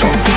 Jackson.